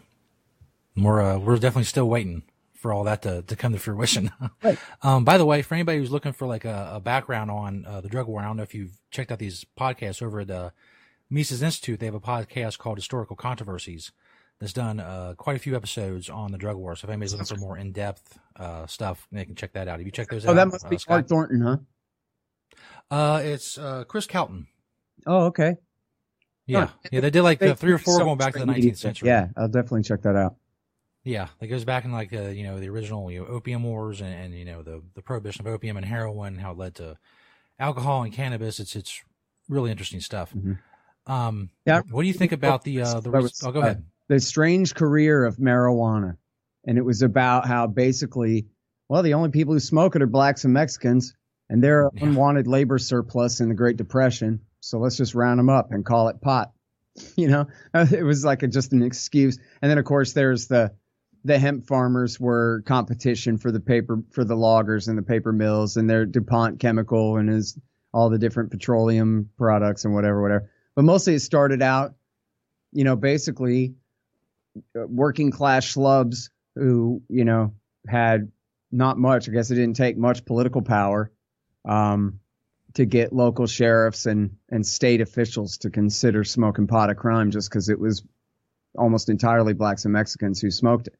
We're, uh, we're definitely still waiting for all that to, to come to fruition. (laughs) right. (laughs) um, by the way, for anybody who's looking for like a, a background on uh, the drug war, I don't know if you've checked out these podcasts over at the Mises Institute, they have a podcast called Historical Controversies that's done uh, quite a few episodes on the drug war. So if anybody's looking for more in depth uh, stuff, they can check that out. Have you checked those oh, out? Oh, that must be uh, Mark Thornton, huh? Uh, it's uh, Chris Calton. Oh, okay. Yeah, yeah. They did like the three or four going back to the 19th century. Yeah, I'll definitely check that out. Yeah, it goes back in like uh, you know the original you know opium wars and, and you know the the prohibition of opium and heroin, how it led to alcohol and cannabis. It's it's really interesting stuff. Mm-hmm. Um, yeah. What do you think about the uh, the? Was, oh, go ahead. The strange career of marijuana, and it was about how basically, well, the only people who smoke it are blacks and Mexicans, and they're yeah. unwanted labor surplus in the Great Depression. So let's just round them up and call it pot. (laughs) You know, (laughs) it was like a, just an excuse. And then of course there's the the hemp farmers were competition for the paper for the loggers and the paper mills and their DuPont chemical and his all the different petroleum products and whatever, whatever. But mostly it started out, you know, basically working class schlubs who, you know, had not much. I guess it didn't take much political power um, to get local sheriffs and, and state officials to consider smoking pot a crime just because it was almost entirely blacks and Mexicans who smoked it.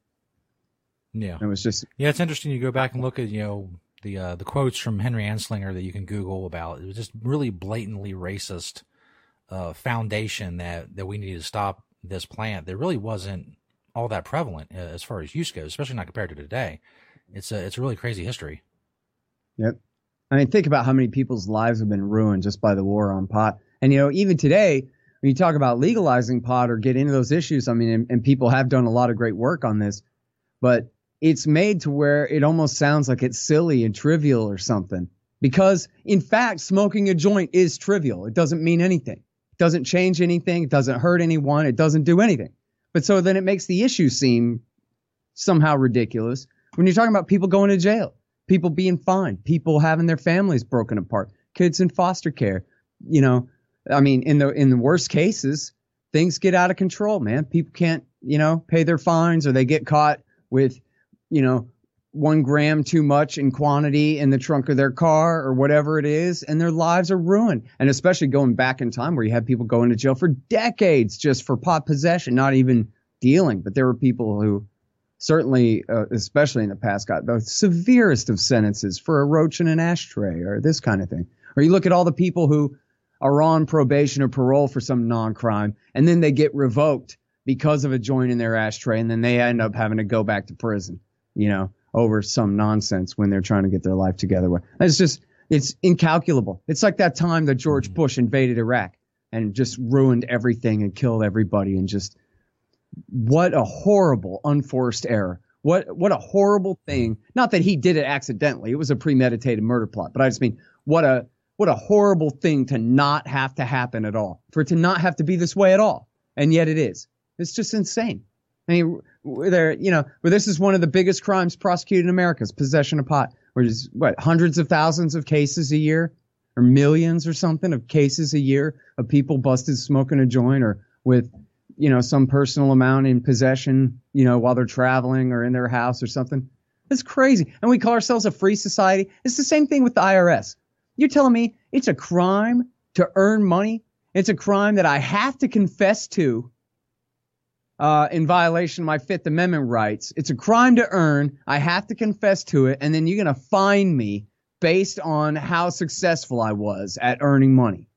Yeah. It was just. Yeah, it's interesting. You go back and look at, you know, the uh, the quotes from Henry Anslinger that you can Google about. It was just really blatantly racist uh, foundation that that we need to stop this plant that really wasn't all that prevalent uh, as far as use goes, especially not compared to today. It's a it's a really crazy history. Yep. I mean, think about how many people's lives have been ruined just by the war on pot. And you know, even today, when you talk about legalizing pot or get into those issues, I mean, and, and people have done a lot of great work on this, but it's made to where it almost sounds like it's silly and trivial or something. Because in fact, smoking a joint is trivial. It doesn't mean anything doesn't change anything, it doesn't hurt anyone, it doesn't do anything. But so then it makes the issue seem somehow ridiculous when you're talking about people going to jail, people being fined, people having their families broken apart, kids in foster care. You know, I mean, in the in the worst cases, things get out of control, man. People can't, you know, pay their fines or they get caught with, you know, one gram too much in quantity in the trunk of their car or whatever it is, and their lives are ruined. And especially going back in time where you have people going to jail for decades just for pot possession, not even dealing, but there were people who certainly, uh, especially in the past, got the severest of sentences for a roach in an ashtray or this kind of thing. Or you look at all the people who are on probation or parole for some non-crime, and then they get revoked because of a joint in their ashtray, and then they end up having to go back to prison, you know, over some nonsense when they're trying to get their life together. It's just, it's incalculable. It's like that time that George mm-hmm. Bush invaded Iraq and just ruined everything and killed everybody and just what a horrible unforced error. What what a horrible thing. Not that he did it accidentally. It was a premeditated murder plot, but I just mean what a what a horrible thing to not have to happen at all. For it to not have to be this way at all. And yet it is. It's just insane. I mean, there, you know, where this is one of the biggest crimes prosecuted in America is possession of pot, where there's what hundreds of thousands of cases a year, or millions or something of cases a year of people busted smoking a joint or with, you know, some personal amount in possession, you know, while they're traveling or in their house or something. It's crazy. And we call ourselves a free society. It's the same thing with the IRS. You're telling me it's a crime to earn money? It's a crime that I have to confess to uh, in violation of my Fifth Amendment rights. It's a crime to earn. I have to confess to it, and then you're going to fine me based on how successful I was at earning money.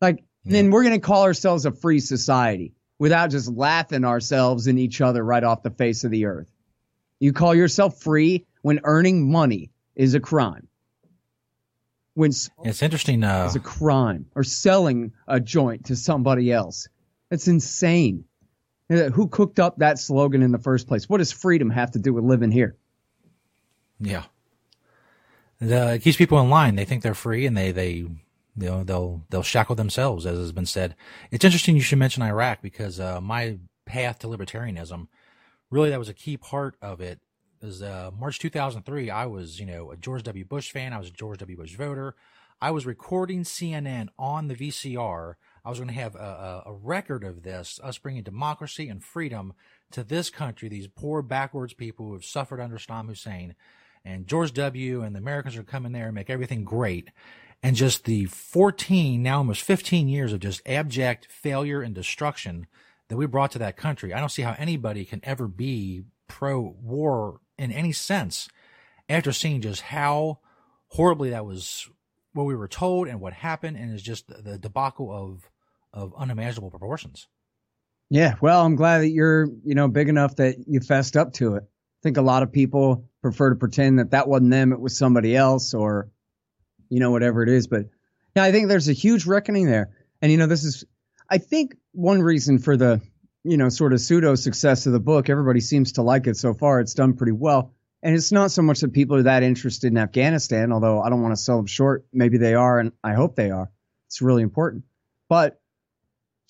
Like, yeah. then we're going to call ourselves a free society without just laughing ourselves and each other right off the face of the earth. You call yourself free when earning money is a crime. When it's interesting, uh, it's a crime or selling a joint to somebody else. It's insane. Who cooked up that slogan in the first place? What does freedom have to do with living here? Yeah. it keeps people in line. They think they're free and they, they, you know, they'll, they'll shackle themselves, as has been said. It's interesting you should mention Iraq because, uh, my path to libertarianism, really that was a key part of it. Is uh, March 2003, I was, you know, a George W. Bush fan. I was a George W. Bush voter. I was recording CNN on the VCR I was going to have a, a, record of this, us bringing democracy and freedom to this country, these poor backwards people who have suffered under Saddam Hussein. And George W. and the Americans are coming there and make everything great. And just the 14, now almost 15 years of just abject failure and destruction that we brought to that country. I don't see how anybody can ever be pro war in any sense after seeing just how horribly that was what we were told and what happened and is just the debacle of of unimaginable proportions. Yeah, well, I'm glad that you're, you know, big enough that you fessed up to it. I think a lot of people prefer to pretend that that wasn't them, it was somebody else, or, you know, whatever it is. But yeah, I think there's a huge reckoning there. And, you know, this is, I think one reason for the, you know, sort of pseudo success of the book, everybody seems to like it so far. It's done pretty well. And it's not so much that people are that interested in Afghanistan, although I don't want to sell them short. Maybe they are, and I hope they are. It's really important. But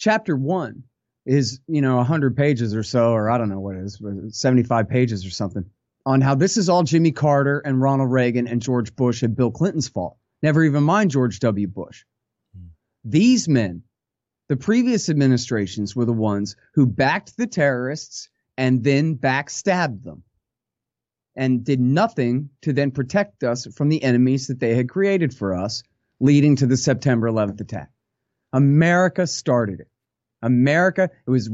chapter one is, you know, 100 pages or so, or I don't know what it is, 75 pages or something, on how this is all Jimmy Carter and Ronald Reagan and George Bush and Bill Clinton's fault. Never even mind George W. Bush. Hmm. These men, the previous administrations were the ones who backed the terrorists and then backstabbed them and did nothing to then protect us from the enemies that they had created for us, leading to the September 11th attack. America started it. America, it was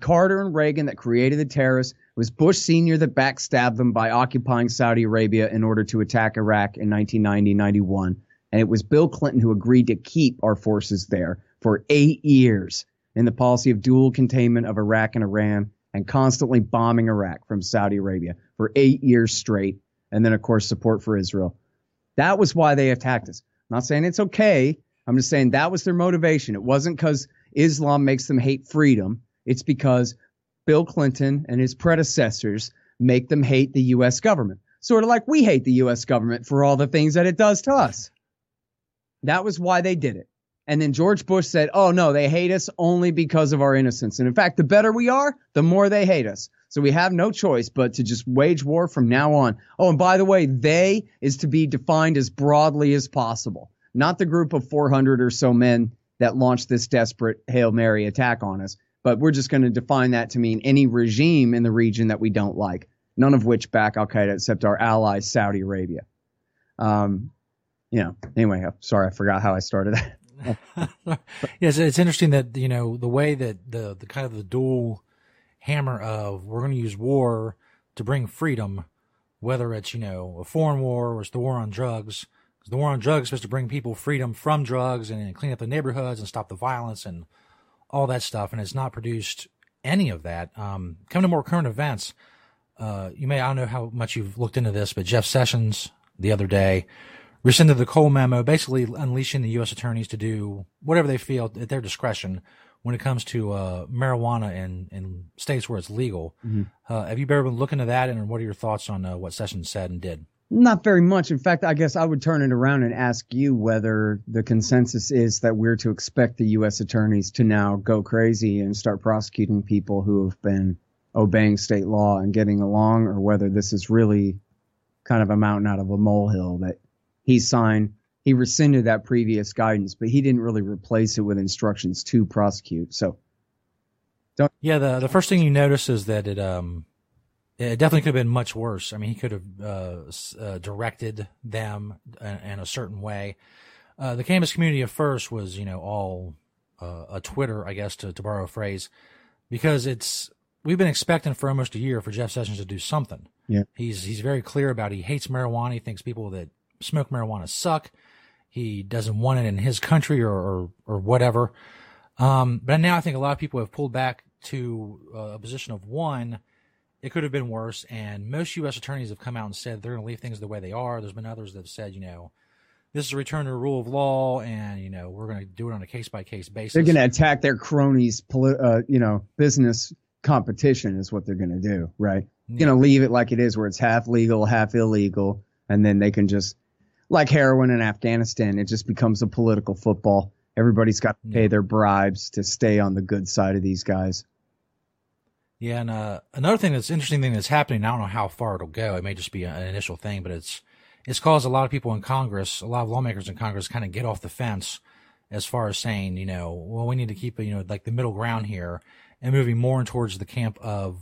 Carter and Reagan that created the terrorists. It was Bush Sr. that backstabbed them by occupying Saudi Arabia in order to attack Iraq in 1990 91. And it was Bill Clinton who agreed to keep our forces there for eight years in the policy of dual containment of Iraq and Iran and constantly bombing Iraq from Saudi Arabia for eight years straight. And then, of course, support for Israel. That was why they attacked us. I'm not saying it's okay. I'm just saying that was their motivation. It wasn't because Islam makes them hate freedom. It's because Bill Clinton and his predecessors make them hate the U.S. government. Sort of like we hate the U.S. government for all the things that it does to us. That was why they did it. And then George Bush said, oh no, they hate us only because of our innocence. And in fact, the better we are, the more they hate us. So we have no choice but to just wage war from now on. Oh, and by the way, they is to be defined as broadly as possible not the group of 400 or so men that launched this desperate Hail Mary attack on us, but we're just going to define that to mean any regime in the region that we don't like, none of which back Al Qaeda except our ally, Saudi Arabia. Um, you know, anyway, sorry, I forgot how I started that. (laughs) yes, it's interesting that, you know, the way that the, the kind of the dual hammer of we're going to use war to bring freedom, whether it's you know a foreign war or it's the war on drugs. 'Cause the war on drugs is supposed to bring people freedom from drugs and clean up the neighborhoods and stop the violence and all that stuff, and it's not produced any of that. Um, come to more current events. Uh, you may I don't know how much you've looked into this, but Jeff Sessions the other day rescinded the Cole memo, basically unleashing the U.S. attorneys to do whatever they feel at their discretion when it comes to uh, marijuana in, in states where it's legal. Mhm. Uh, have you ever been looking at that, and what are your thoughts on uh, what Sessions said and did? Not very much. In fact, I guess I would turn it around and ask you whether the consensus is that we're to expect the U.S. attorneys to now go crazy and start prosecuting people who have been obeying state law and getting along, or whether this is really kind of a mountain out of a molehill that he signed. He rescinded that previous guidance, but he didn't really replace it with instructions to prosecute. So Yeah, the the first thing you notice is that it um it definitely could have been much worse. I mean, he could have uh, uh, directed them in, in a certain way. Uh, the cannabis community at first was, you know, all uh, a Twitter, I guess, to, to borrow a phrase, because it's we've been expecting for almost a year for Jeff Sessions to do something. Yeah. He's he's very clear about he hates marijuana. He thinks people that smoke marijuana suck. He doesn't want it in his country or or, or whatever. Um, but now I think a lot of people have pulled back to uh, a position of one. It could have been worse, and most U.S. attorneys have come out and said they're going to leave things the way they are. There's been others that have said, you know, this is a return to the rule of law, and you know we're going to do it on a case by case basis. they're going to attack their cronies, uh, you know, business competition is what they're going to do, right? Going to leave it like it is, where it's half legal, half illegal, and then they can just, like heroin in Afghanistan, it just becomes a political football. Everybody's got to pay their bribes to stay on the good side of these guys. Yeah, and uh, another thing that's interesting thing that's happening. I don't know how far it'll go. It may just be an initial thing, but it's it's caused a lot of people in Congress, a lot of lawmakers in Congress, kind of get off the fence as far as saying, you know, well, we need to keep you know like the middle ground here and moving more towards the camp of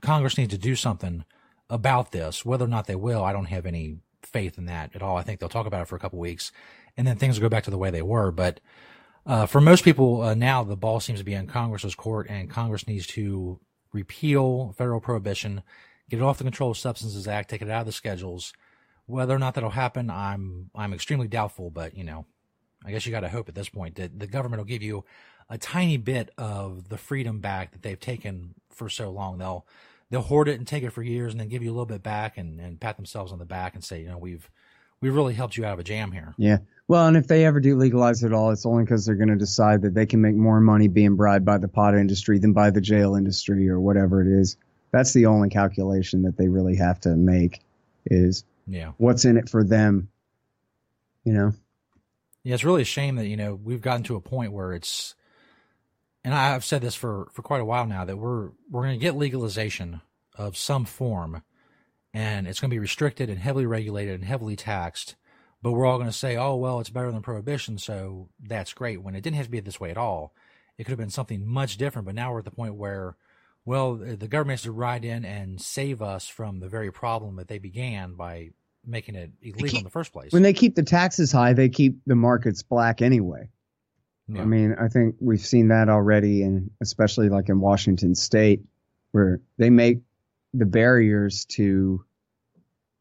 Congress needs to do something about this. Whether or not they will, I don't have any faith in that at all. I think they'll talk about it for a couple weeks, and then things will go back to the way they were. But uh, for most people uh, now, the ball seems to be in Congress's court, and Congress needs to repeal federal prohibition, get it off the Controlled Substances Act, take it out of the schedules. Whether or not that'll happen, I'm I'm extremely doubtful. But you know, I guess you got to hope at this point that the government will give you a tiny bit of the freedom back that they've taken for so long. They'll they'll hoard it and take it for years, and then give you a little bit back and, and pat themselves on the back and say, you know, we've we've really helped you out of a jam here. Yeah. Well, and if they ever do legalize it all, it's only because they're going to decide that they can make more money being bribed by the pot industry than by the jail industry or whatever it is. That's the only calculation that they really have to make is Yeah. what's in it for them. You know? Yeah, it's really a shame that you know we've gotten to a point where it's, and I've said this for for quite a while now that we're we're going to get legalization of some form, and it's going to be restricted and heavily regulated and heavily taxed. But we're all going to say, oh well, it's better than prohibition, so that's great. When it didn't have to be this way at all, it could have been something much different. But now we're at the point where, well, the government has to ride in and save us from the very problem that they began by making it illegal in the first place. When they keep the taxes high, they keep the markets black anyway. Yeah. I mean, I think we've seen that already, and especially like in Washington State, where they make the barriers to,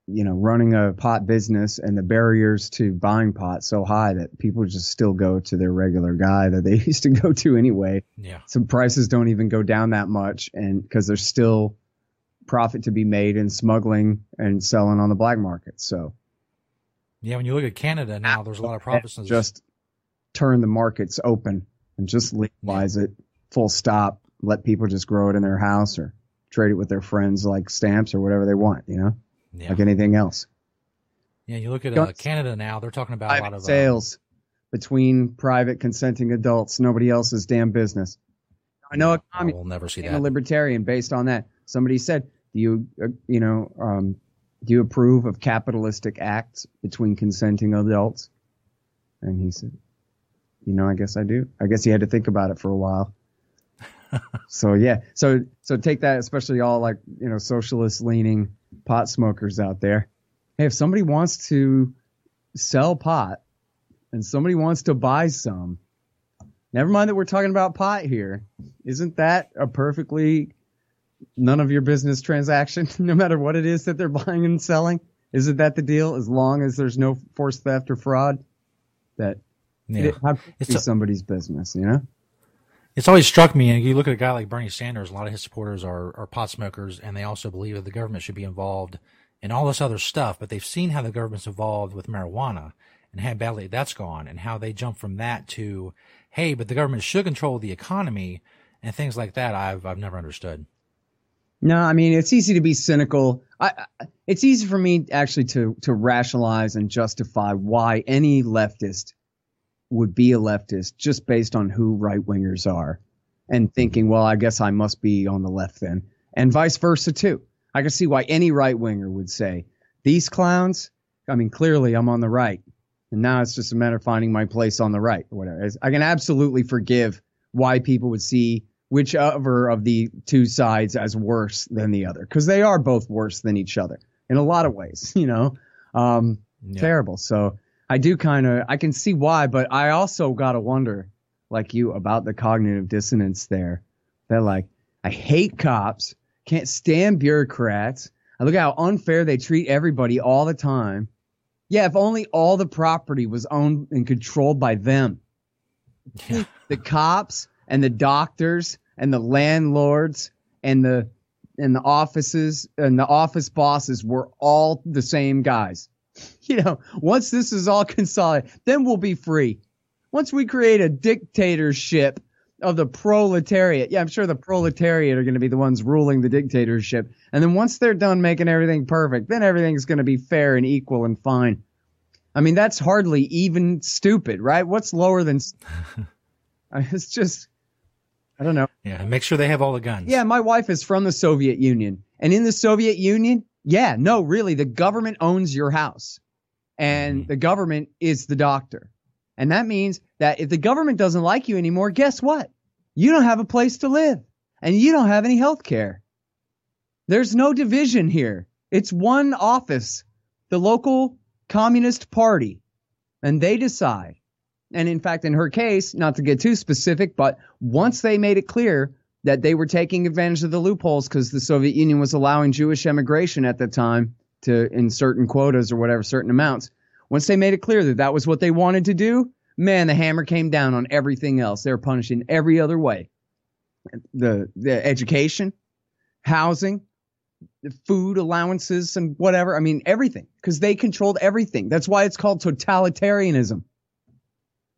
you know, running a pot business and the barriers to buying pot so high that people just still go to their regular guy that they (laughs) used to go to anyway. Yeah. So prices don't even go down that much, and because there's still profit to be made in smuggling and selling on the black market. So Yeah, when you look at Canada now, there's a lot of provinces. just turn the markets open and just legalize it full stop. Let people just grow it in their house or trade it with their friends like stamps or whatever they want, you know, Yeah. like anything else. yeah, you look at uh, Canada now; they're talking about a lot of uh, sales between private consenting adults, nobody else's damn business. I know a communist we'll never see and a libertarian based on that. Somebody said, "Do you, uh, you know, um, do you approve of capitalistic acts between consenting adults?" And he said, "You know, I guess I do." I guess he had to think about it for a while. So yeah, so so take that, especially all like you know socialist leaning pot smokers out there. Hey, if somebody wants to sell pot and somebody wants to buy some, never mind that we're talking about pot here. Isn't that a perfectly none of your business transaction, (laughs) no matter what it is that they're buying and selling? Isn't that the deal? As long as there's no forced theft or fraud, that Yeah. it, how It's a- somebody's business, you know? It's always struck me, and you look at a guy like Bernie Sanders, a lot of his supporters are, are pot smokers, and they also believe that the government should be involved in all this other stuff, but they've seen how the government's involved with marijuana and how badly that's gone, and how they jump from that to, hey, but the government should control the economy and things like that. I've I've never understood. No, I mean it's easy to be cynical. I, it's easy for me actually to to rationalize and justify why any leftist would be a leftist just based on who right wingers are, and thinking, well, I guess I must be on the left then, and vice versa too. I can see why any right winger would say these clowns. I mean, clearly I'm on the right, and now it's just a matter of finding my place on the right or whatever. I can absolutely forgive why people would see whichever of the two sides as worse than the other because they are both worse than each other in a lot of ways (laughs) you know um terrible so i do kind of i can see why but i also gotta wonder like you about the cognitive dissonance there. That like i hate cops can't stand bureaucrats. I look at how unfair they treat everybody all the time. Yeah if only all the property was owned and controlled by them. The cops and the doctors and the landlords and the and the offices and the office bosses were all the same guys. (laughs) You know, once this is all consolidated, then we'll be free. Once we create a dictatorship of the proletariat, yeah, I'm sure the proletariat are going to be the ones ruling the dictatorship. And then once they're done making everything perfect, then everything's going to be fair and equal and fine. I mean, that's hardly even stupid, right? What's lower than (laughs) (laughs) it's just I don't know. Yeah, make sure they have all the guns. Yeah, my wife is from the Soviet Union. And in the Soviet Union, yeah, no, really, the government owns your house. And mm-hmm. the government is the doctor. And that means that if the government doesn't like you anymore, guess what? You don't have a place to live. And you don't have any health care. There's no division here. It's one office, the local Communist Party. And they decide. And in fact, in her case, not to get too specific, but once they made it clear that they were taking advantage of the loopholes because the Soviet Union was allowing Jewish emigration at the time to in certain quotas or whatever, certain amounts. Once they made it clear that that was what they wanted to do, man, the hammer came down on everything else. They were punishing every other way. The, the education, housing, the food allowances and whatever. I mean, everything because they controlled everything. That's why it's called totalitarianism.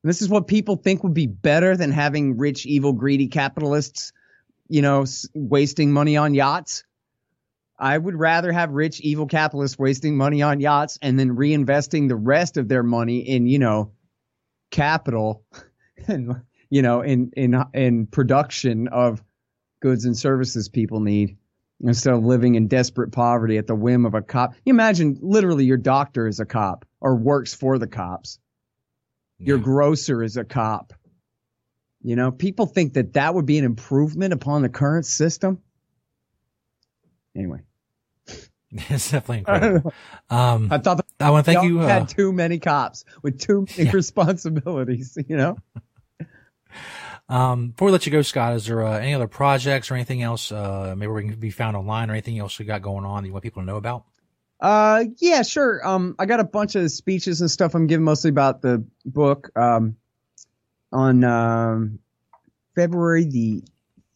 And this is what people think would be better than having rich, evil, greedy capitalists, you know, s- wasting money on yachts. I would rather have rich, evil capitalists wasting money on yachts and then reinvesting the rest of their money in, you know, capital (laughs) and, you know, in, in, in production of goods and services people need instead of living in desperate poverty at the whim of a cop. You imagine literally your doctor is a cop or works for the cops. Your grocer is a cop. You know, people think that that would be an improvement upon the current system. Anyway, (laughs) it's definitely incredible. (laughs) Um, I thought I want to thank you. Uh, had too many cops with too many (laughs) responsibilities. You know, um, before we let you go, Scott, is there uh, any other projects or anything else? Uh, maybe we can be found online or anything else you got going on that you want people to know about? Uh, yeah, sure. Um, I got a bunch of speeches and stuff I'm giving mostly about the book. Um, on um, February the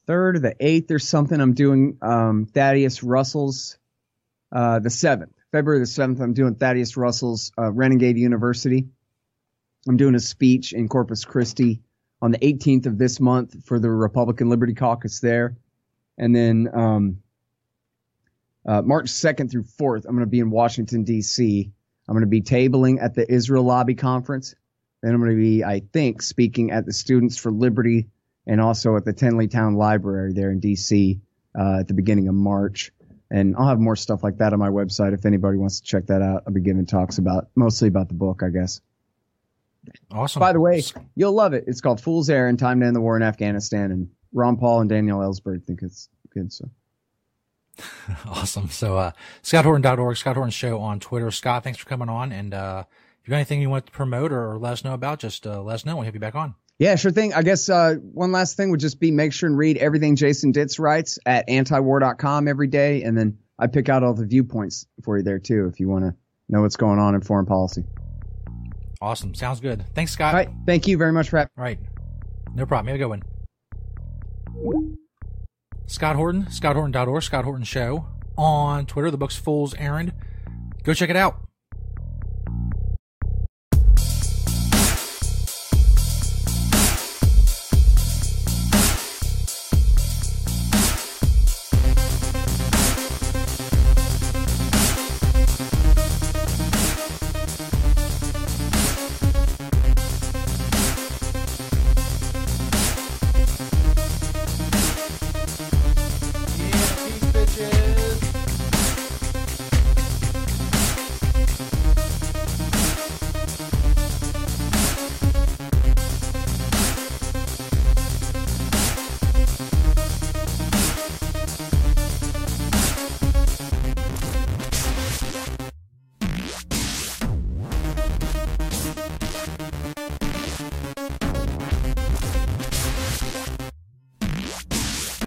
third or the eighth or something, I'm doing um Thaddeus Russell's uh the seventh, February the seventh. I'm doing Thaddeus Russell's uh, Renegade University. I'm doing a speech in Corpus Christi on the 18th of this month for the Republican Liberty Caucus there, and then um uh, March 2nd through 4th, I'm going to be in Washington, D.C. I'm going to be tabling at the Israel Lobby Conference. Then I'm going to be, I think, speaking at the Students for Liberty and also at the Tenleytown Library there in D.C. Uh, at the beginning of March. And I'll have more stuff like that on my website if anybody wants to check that out. I'll be giving talks about mostly about the book, I guess. Awesome. By the way, you'll love it. It's called Fool's Errand: Time to End the War in Afghanistan, and Ron Paul and Daniel Ellsberg think it's good. So. (laughs) Awesome. So, uh, scotthorton.org, Scott Horton Show on Twitter. Scott, thanks for coming on. And, uh, you got anything you want to promote or let us know about, just, uh, let us know. We'll have you back on. Yeah, sure thing. I guess uh, one last thing would just be make sure and read everything Jason Ditz writes at antiwar.com every day. And then I pick out all the viewpoints for you there too if you want to know what's going on in foreign policy. Awesome. Sounds good. Thanks, Scott. All right. Thank you very much having All right. No problem. Have a good one. Scott Horton, scotthorton.org, Scott Horton Show. On Twitter, the book's Fool's Errand. Go check it out.